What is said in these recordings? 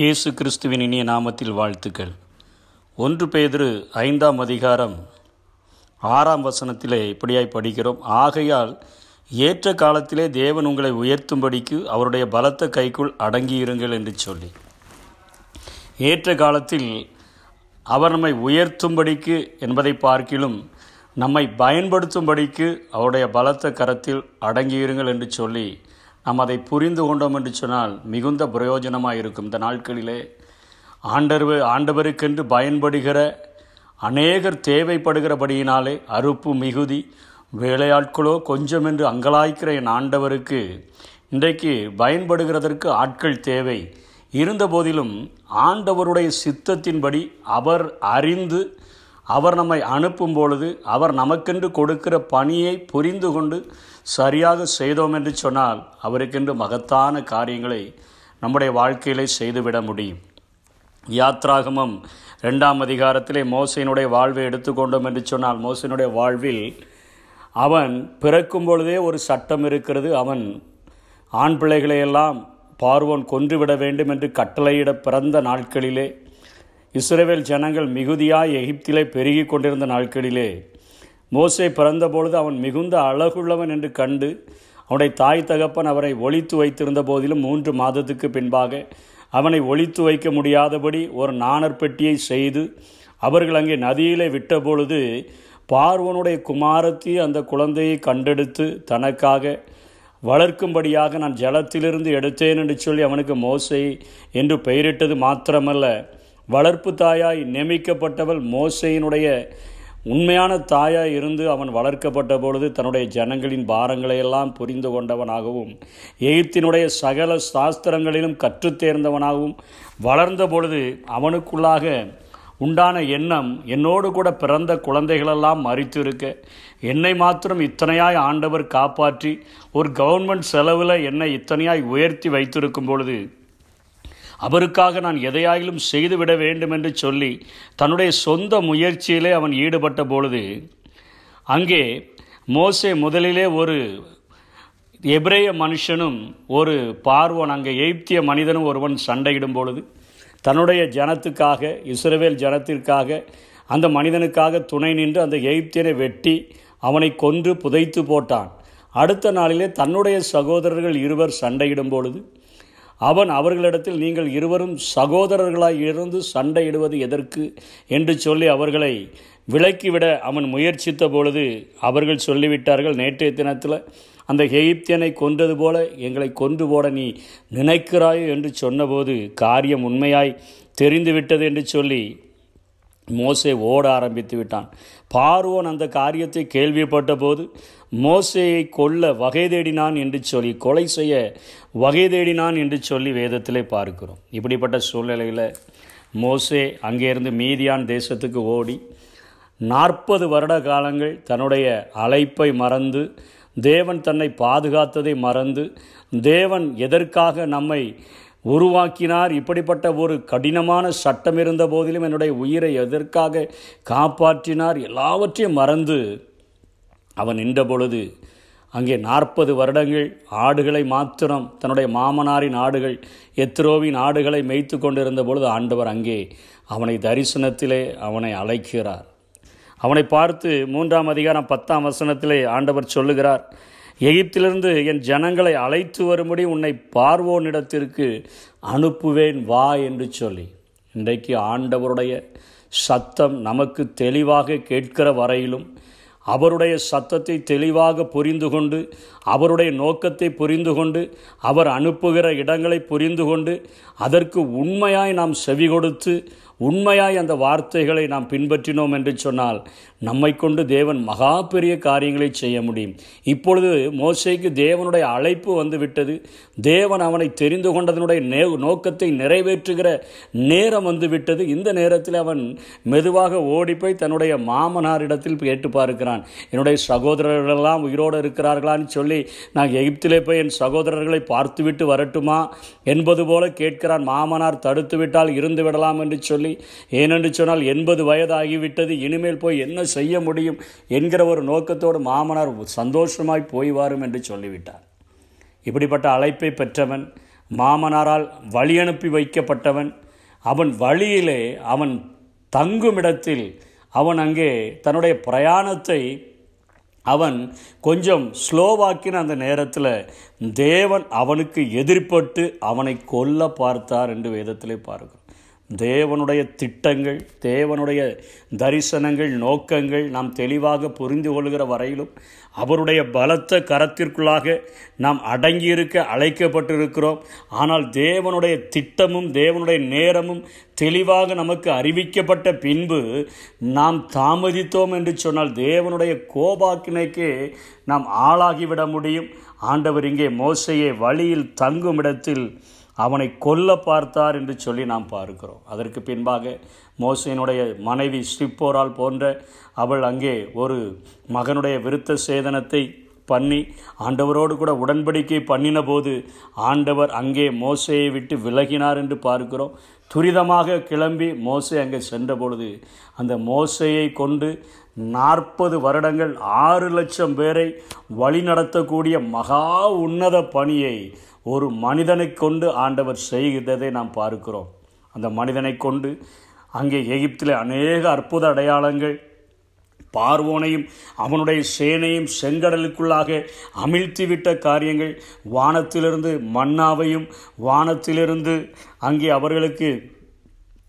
இயேசு கிறிஸ்துவின் இனிய நாமத்தில் வாழ்த்துக்கள். ஒன்று பேதுரு ஐந்தாம் அதிகாரம் ஆறாம் வசனத்திலே இப்படியாய் படிக்கிறோம். ஆகையால் ஏற்ற காலத்திலே தேவன் உங்களை உயர்த்தும்படிக்கு அவருடைய பலத்த கைக்குள் அடங்கியிருங்கள் என்று சொல்லி. ஏற்ற காலத்தில் அவர் நம்மை உயர்த்தும்படிக்கு என்பதை பார்க்கிலும் நம்மை பயன்படுத்தும்படிக்கு அவருடைய பலத்த கரத்தில் அடங்கியிருங்கள் என்று சொல்லி நாம் அதை புரிந்து கொண்டோம் என்று சொன்னால் மிகுந்த பிரயோஜனமாக இருக்கும் இந்த நாட்களிலே ஆண்டவர் ஆண்டவருக்கென்று பயன்படுகிற அநேகர் தேவைப்படுகிறபடியினாலே அறுப்பு மிகுதி வேலையாட்களோ கொஞ்சம் என்று அங்கலாய்க்கிற என் ஆண்டவருக்கு இன்றைக்கு பயன்படுகிறதற்கு ஆட்கள் தேவை. இருந்தபோதிலும் ஆண்டவருடைய சித்தத்தின்படி அவர் அறிந்து அவர் நம்மை அனுப்பும் பொழுது அவர் நமக்கென்று கொடுக்கிற பணியை புரிந்து கொண்டு சரியாக செய்தோம் என்று சொன்னால் அவருக்கென்று மகத்தான காரியங்களை நம்முடைய வாழ்க்கையிலே செய்துவிட முடியும். யாத்ராகமம் ரெண்டாம் அதிகாரத்திலே மோசையினுடைய வாழ்வை எடுத்துக்கொண்டோம் என்று சொன்னால் மோசையினுடைய வாழ்வில் அவன் பிறக்கும் பொழுதே ஒரு சட்டம் இருக்கிறது. அவன் ஆண் பிள்ளைகளையெல்லாம் பார்வோன் கொன்றுவிட வேண்டும் என்று கட்டளையிட பிறந்த நாட்களிலே இஸ்ரேவேல் ஜனங்கள் மிகுதியாய் எகிப்திலே பெருகி கொண்டிருந்த நாட்களிலே மோசே பிறந்தபொழுது அவன் மிகுந்த அழகுள்ளவன் என்று கண்டு அவனுடைய தாய் தகப்பன் அவரை ஒழித்து வைத்திருந்த போதிலும் மூன்று மாதத்துக்கு பின்பாக அவனை ஒழித்து வைக்க முடியாதபடி ஒரு நாணற்பெட்டியை செய்து அவர்கள் அங்கே நதியிலே விட்டபொழுது பார்வனுடைய குமாரத்தி அந்த குழந்தையை கண்டெடுத்து தனக்காக வளர்க்கும்படியாக நான் ஜலத்திலிருந்து எடுத்தேன் என்று சொல்லி அவனுக்கு மோசை என்று பெயரிட்டது மாத்திரமல்ல. வளர்ப்பு தாயாய் நியமிக்கப்பட்டவள் மோசையினுடைய உண்மையான தாயாக இருந்து அவன் வளர்க்கப்பட்ட பொழுது தன்னுடைய ஜனங்களின் பாரங்களை எல்லாம் புரிந்து கொண்டவனாகவும் எகிப்தினுடைய சகல சாஸ்திரங்களிலும் கற்றுத்தேர்ந்தவனாகவும் வளர்ந்த பொழுது அவனுக்குள்ளாக உண்டான எண்ணம் என்னோடு கூட பிறந்த குழந்தைகளெல்லாம் மறித்து இருக்க என்னை மாத்திரம் இத்தனையாய் ஆண்டவர் காப்பாற்றி ஒரு கவர்மெண்ட் செலவில் என்னை இத்தனையாய் உயர்த்தி வைத்திருக்கும் பொழுது அவருக்காக நான் எதையாயிலும் செய்துவிட வேண்டும் என்று சொல்லி தன்னுடைய சொந்த முயற்சியிலே அவன் ஈடுபட்ட பொழுது அங்கே மோசே முதலிலே ஒரு எபிரேய மனுஷனும் ஒரு பார்வன் அங்கே எய்ப்திய மனிதனும் ஒருவன் சண்டையிடும் பொழுது தன்னுடைய ஜனத்துக்காக இஸ்ரவேல் ஜனத்திற்காக அந்த மனிதனுக்காக துணை நின்று அந்த எய்ப்தியனை வெட்டி அவனை கொன்று புதைத்து போட்டான். அடுத்த நாளிலே தன்னுடைய சகோதரர்கள் இருவர் சண்டையிடும் பொழுது அவன் அவர்களிடத்தில் நீங்கள் இருவரும் சகோதரர்களாய் இருந்து சண்டையிடுவது எதற்கு? என்று சொல்லி அவர்களை விலக்கிவிட அவன் முயற்சித்த பொழுது அவர்கள் சொல்லிவிட்டார்கள் நேற்றைய தினத்தில் அந்த எகிப்தியனை கொன்றது போல எங்களை கொன்று போட நீ நினைக்கிறாயோ? என்று சொன்னபோது காரியம் உண்மையாய் தெரிந்துவிட்டது என்று சொல்லி மோசே ஓட ஆரம்பித்து விட்டான். பார்வோன் அந்த காரியத்தை கேள்விப்பட்ட போது மோசையை கொல்ல வகை தேடினான் என்று சொல்லி கொலை செய்ய வகை தேடினான் என்று சொல்லி வேதத்திலே பார்க்கிறோம். இப்படிப்பட்ட சூழ்நிலையில் மோசே அங்கேருந்து மீதியான் தேசத்துக்கு ஓடி நாற்பது வருட காலங்கள் தன்னுடைய அழைப்பை மறந்து தேவன் தன்னை பாதுகாத்ததை மறந்து தேவன் எதற்காக நம்மை உருவாக்கினார் இப்படிப்பட்ட ஒரு கடினமான சட்டம் இருந்த போதிலும் என்னுடைய உயிரை எதற்காக காப்பாற்றினார் எல்லாவற்றையும் மறந்து அவன் நின்ற பொழுது அங்கே நாற்பது வருடங்கள் ஆடுகளை மாத்திரம் தன்னுடைய மாமனாரின் ஆடுகள் எத்ரோவின் ஆடுகளை மேய்த்து கொண்டிருந்த பொழுது ஆண்டவர் அங்கே அவனை தரிசனத்திலே அவனை அழைக்கிறார். அவனை பார்த்து மூன்றாம் அதிகாரம் பத்தாம் வசனத்திலே ஆண்டவர் சொல்லுகிறார் எகிப்திலிருந்து என் ஜனங்களை அழைத்து வரும்படி உன்னை பார்வோனிடத்திற்கு அனுப்புவேன் வா என்று சொல்லி. இன்றைக்கு ஆண்டவருடைய சத்தம் நமக்கு தெளிவாக கேட்கிற வரையிலும் அவருடைய சத்தத்தை தெளிவாக புரிந்து கொண்டு அவருடைய நோக்கத்தை புரிந்து கொண்டு அவர் அனுப்புகிற இடங்களை புரிந்து கொண்டு அதற்கு உண்மையாய் நாம் செவி கொடுத்து உண்மையாய் அந்த வார்த்தைகளை நாம் பின்பற்றினோம் என்று சொன்னால் நம்மை கொண்டு தேவன் மகா பெரிய காரியங்களை செய்ய முடியும். இப்பொழுது மோசைக்கு தேவனுடைய அழைப்பு வந்துவிட்டது. தேவன் அவனை தெரிந்து கொண்டதனுடைய நே நோக்கத்தை நிறைவேற்றுகிற நேரம் வந்து விட்டது இந்த நேரத்தில் அவன் மெதுவாக ஓடிப்போய் தன்னுடைய மாமனாரிடத்தில் கேட்டு பார்க்கிறான். என்னுடைய சகோதரர்களெல்லாம் உயிரோடு இருக்கிறார்களான்னு சொல்லி நான் எகிப்திலே போய் என் சகோதரர்களை பார்த்துவிட்டு வரட்டுமா? என்பது போல கேட்கிறான். மாமனார் தடுத்து விட்டால் இருந்து விடலாம் என்று சொல்லி ஏனென்று சொன்னால் எண்பது வயதாகிவிட்டது இனிமேல் போய் என்ன செய்ய முடியும்? என்கிற ஒரு நோக்கத்தோடு மாமனார் சந்தோஷமாய் போய் வாரும் என்று சொல்லிவிட்டார். இப்படிப்பட்ட அழைப்பை பெற்றவன் மாமனாரால் வழி அனுப்பி வைக்கப்பட்டவன் அவன் வழியிலே அவன் தங்குமிடத்தில் அவன் அங்கே தன்னுடைய பிரயாணத்தை அவன் கொஞ்சம் ஸ்லோவாக்கின அந்த நேரத்தில் தேவன் அவனுக்கு எதிர்ப்பட்டு அவனை கொல்ல பார்த்தார் என்று வேதத்திலே பார்க்கிறோம் தேவனுடைய திட்டங்கள் தேவனுடைய தரிசனங்கள் நோக்கங்கள் நாம் தெளிவாக புரிந்து கொள்கிற வரையிலும் அவருடைய பலத்த கரத்திற்குள்ளாக நாம் அடங்கியிருக்க அழைக்கப்பட்டிருக்கிறோம். ஆனால் தேவனுடைய திட்டமும் தேவனுடைய நேரமும் தெளிவாக நமக்கு அறிவிக்கப்பட்ட பின்பு நாம் தாமதித்தோம் என்று சொன்னால் தேவனுடைய கோபாக்கினைக்கு நாம் ஆளாகிவிட முடியும். ஆண்டவர் இங்கே மோசையை வழியில் தங்கும் இடத்தில் அவனை கொல்ல பார்த்தார் என்று சொல்லி நாம் பார்க்கிறோம். அதற்கு பின்பாக மோசையினுடைய மனைவி ஸ்ரீப்போரால் போன்ற அவள் அங்கே ஒரு மகனுடைய விருத்த சேதனத்தை பண்ணி ஆண்டவரோடு கூட உடன்படிக்கை பண்ணின போது ஆண்டவர் அங்கே மோசையை விட்டு விலகினார் என்று பார்க்கிறோம். துரிதமாக கிளம்பி மோசை அங்கே சென்ற பொழுது அந்த மோசையை கொண்டு நாற்பது வருடங்கள் ஆறு லட்சம் பேரை வழிநடத்தக்கூடிய மகா உன்னத பணியை ஒரு மனிதனை கொண்டு ஆண்டவர் செய்கிறதை நாம் பார்க்கிறோம். அந்த மனிதனை கொண்டு அங்கே எகிப்தில் அநேக அற்புத அடையாளங்கள் பார்வோனையும் அவனுடைய சேனையும் செங்கடலுக்குள்ளாக அமிழ்த்திவிட்ட காரியங்கள் வானத்திலிருந்து மன்னாவையும் வானத்திலிருந்து அங்கே அவர்களுக்கு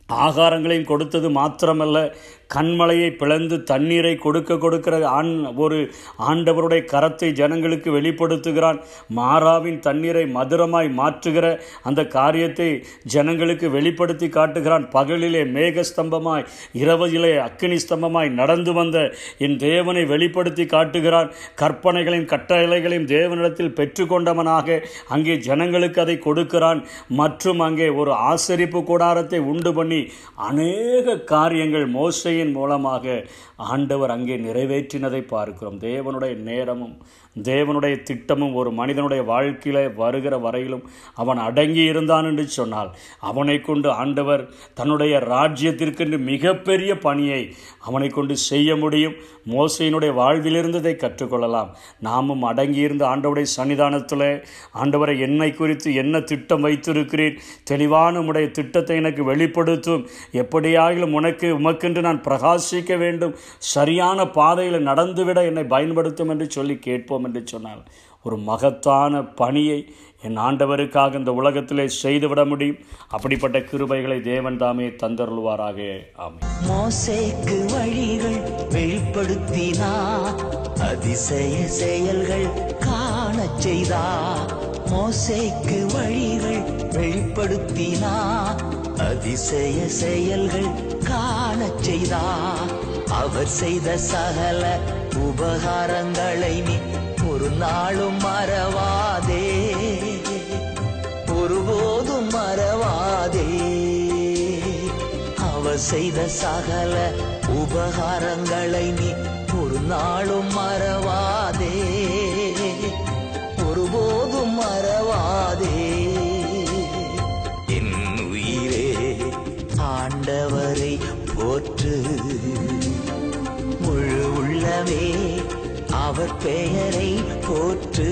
ஆகாரங்களையும் கொடுத்தது மாத்திரமல்ல கண்மலையை பிளந்து தண்ணீரை கொடுக்க கொடுக்கிற ஆண் ஒரு ஆண்டவருடைய கரத்தை ஜனங்களுக்கு வெளிப்படுத்துகிறான். மாறாவின் தண்ணீரை மதுரமாய் மாற்றுகிற அந்த காரியத்தை ஜனங்களுக்கு வெளிப்படுத்தி காட்டுகிறான். பகலிலே மேகஸ்தம்பமாய் இரவிலே அக்கினி ஸ்தம்பமாய் நடந்து வந்த என் தேவனை வெளிப்படுத்தி காட்டுகிறான். கற்பனைகளையும் கட்டளைகளையும் தேவனிடத்தில் பெற்றுக்கொண்டவனாக அங்கே ஜனங்களுக்கு அதை கொடுக்கிறான். மற்றும் அங்கே ஒரு ஆசரிப்பு கூடாரத்தை உண்டு பண்ணி அநேக காரியங்கள் கிருபையின் மூலமாக ஆண்டவர் அங்கே நிறைவேற்றினதை பார்க்கிறோம். தேவனுடைய நேரமும் தேவனுடைய திட்டமும் ஒரு மனிதனுடைய வாழ்க்கையில் வருகிற வரையிலும் அவன் அடங்கி இருந்தான் என்று சொன்னால் அவனை கொண்டு ஆண்டவர் தன்னுடைய ராஜ்யத்திற்கென்று மிகப்பெரிய பணியை அவனை கொண்டு செய்ய முடியும். மோசையினுடைய வாழ்விலிருந்ததை கற்றுக்கொள்ளலாம். நாமும் அடங்கியிருந்த ஆண்டவருடைய சன்னிதானத்தில் ஆண்டவரை என்னை குறித்து என்ன திட்டம் வைத்திருக்கிறேன் தெளிவான உடைய திட்டத்தை எனக்கு வெளிப்படுத்தும். எப்படியாகிலும் உனக்கு உமக்கென்று நான் பிரகாசிக்க வேண்டும். சரியான பாதையில் நடந்துவிட என்னை பயன்படுத்தும் என்று சொல்லி கேட்போம். என்று சொன்னால் ஒரு மகத்தான பணியை என் ஆண்டவருக்காக இந்த உலகத்திலே செய்துவிட முடியும். அப்படிப்பட்ட கிருபைகளை தேவன் தாமே தந்தருள்வாராக. ஆமை மோசேக்கு வழிகள் வெளிப்படுத்தினா அதிசய செயல்கள் காண செய்தா? மோசேக்கு வழிகள் வெளிப்படுத்தினா அதிசய செயல்கள் காண செய்தா? அவர் செய்த சகல உபகாரங்களை நீ நாளும் மறவாதே. ஒருபோதும் மறவாதே. அவர் செய்த சகல உபகாரங்களை நீ ஒரு நாளும் மறவாதே. அவர் பெயரை போற்று.